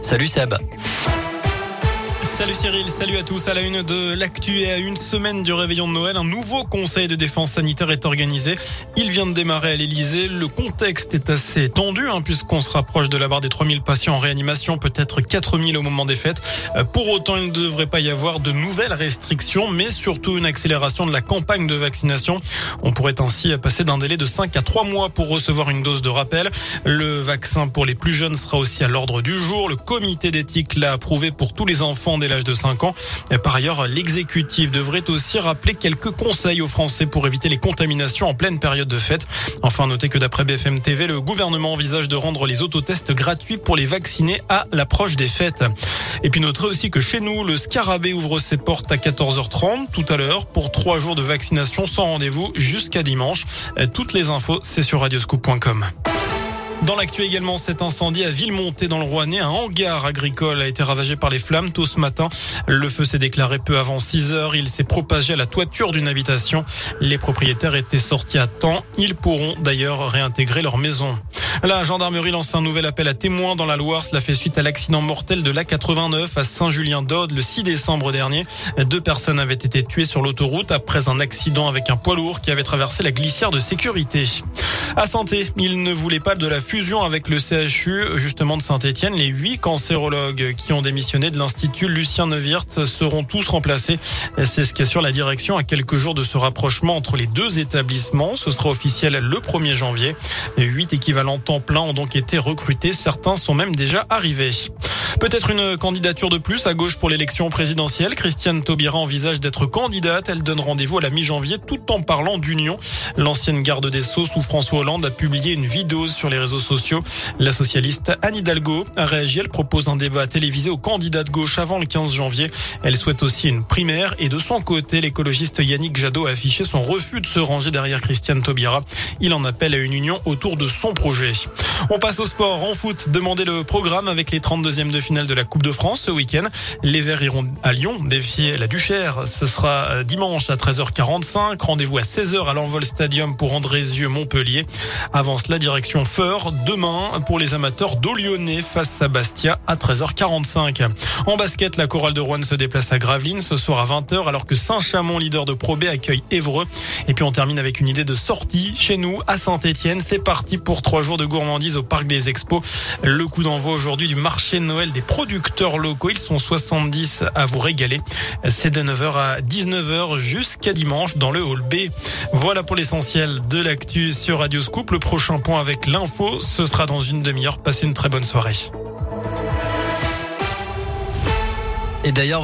Salut Seb. Salut Cyril, salut à tous. À la une de l'actu et à une semaine du réveillon de Noël, un nouveau conseil de défense sanitaire est organisé. Il vient de démarrer à l'Elysée. Le contexte est assez tendu hein, puisqu'on se rapproche de la barre des 3000 patients en réanimation, peut-être 4000 au moment des fêtes. Euh, pour autant, il ne devrait pas y avoir de nouvelles restrictions, mais surtout une accélération de la campagne de vaccination. On pourrait ainsi passer d'un délai de 5 à 3 mois pour recevoir une dose de rappel. Le vaccin pour les plus jeunes sera aussi à l'ordre du jour. Le comité d'éthique l'a approuvé pour tous les enfants dès l'âge de 5 ans. Par ailleurs, l'exécutif devrait aussi rappeler quelques conseils aux Français pour éviter les contaminations en pleine période de fête. Enfin, notez que d'après BFM TV, le gouvernement envisage de rendre les autotests gratuits pour les vaccinés à l'approche des fêtes. Et puis notez aussi que chez nous, le Scarabée ouvre ses portes à 14h30 tout à l'heure pour trois jours de vaccination sans rendez-vous jusqu'à dimanche. Toutes les infos, c'est sur radioscoop.com. Dans l'actu également, cet incendie à Villemonté dans le Rouennais, un hangar agricole a été ravagé par les flammes tôt ce matin. Le feu s'est déclaré peu avant 6 heures. Il s'est propagé à la toiture d'une habitation. Les propriétaires étaient sortis à temps. Ils pourront d'ailleurs réintégrer leur maison. La gendarmerie lance un nouvel appel à témoins dans la Loire. Cela fait suite à l'accident mortel de l'A89 à Saint-Julien-d'Aude le 6 décembre dernier. Deux personnes avaient été tuées sur l'autoroute après un accident avec un poids lourd qui avait traversé la glissière de sécurité. À santé, il ne voulait pas de la fusion avec le CHU justement de Saint-Etienne. Les huit cancérologues qui ont démissionné de l'Institut Lucien Neuwirth seront tous remplacés. C'est ce qu'assure la direction à quelques jours de ce rapprochement entre les deux établissements. Ce sera officiel le 1er janvier. Huit équivalents temps plein ont donc été recrutés. Certains sont même déjà arrivés. Peut-être une candidature de plus à gauche pour l'élection présidentielle. Christiane Taubira envisage d'être candidate. Elle donne rendez-vous à la mi-janvier tout en parlant d'union. L'ancienne garde des Sceaux sous François Hollande a publié une vidéo sur les réseaux sociaux. La socialiste Anne Hidalgo a réagi. Elle propose un débat télévisé aux candidats de gauche avant le 15 janvier. Elle souhaite aussi une primaire et de son côté, l'écologiste Yannick Jadot a affiché son refus de se ranger derrière Christiane Taubira. Il en appelle à une union autour de son projet. On passe au sport. En foot, demandez le programme avec les 32e de finale de la Coupe de France ce week-end. Les Verts iront à Lyon défier la Duchère. Ce sera euh, dimanche à 13h45. Rendez-vous à 16h à l'Envol Stadium pour Andrézieux Montpellier. Avance la direction Feur demain pour les amateurs d'eau lyonnais face à Bastia à 13h45. En basket, la chorale de Rouen se déplace à Gravelines ce soir à 20h alors que Saint-Chamond, leader de Pro B, accueille Évreux. Et puis on termine avec une idée de sortie chez nous à Saint-Etienne. C'est parti pour trois jours de gourmandise au Parc des Expos. Le coup d'envoi aujourd'hui du marché de Noël des producteurs locaux. Ils sont 70 à vous régaler. C'est de 9h à 19h jusqu'à dimanche dans le hall B. Voilà pour l'essentiel de l'actu sur Radio Scoop. Le prochain point avec l'info, ce sera dans une demi-heure. Passez une très bonne soirée. Et d'ailleurs,